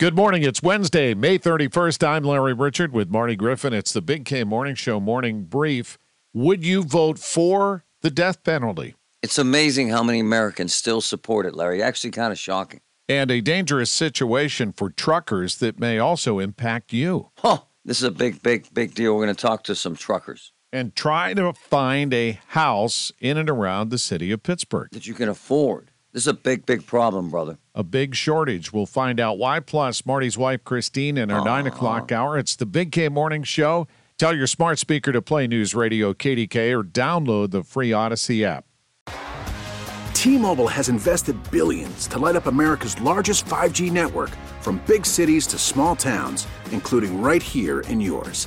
Good morning. It's Wednesday, May 31st. I'm Larry Richert with Marty Griffin. It's the Big K Morning Show morning brief. Would you vote for the death penalty? It's amazing how many Americans still support it, Larry. Actually, kind of shocking. And a dangerous situation for truckers that may also impact you. Huh. This is a big, big, big deal. We're going to talk to some truckers And try to find a house in and around the city of Pittsburgh. that you can afford. This is a big, big problem, brother. A big shortage. We'll find out why. Plus, Marty's wife, Christine, in our nine uh-huh. o'clock hour. It's the Big K Morning Show. Tell your smart speaker to play News Radio KDKA or download the free Audacy app. T-Mobile has invested billions to light up America's largest 5G network from big cities to small towns, including right here in yours.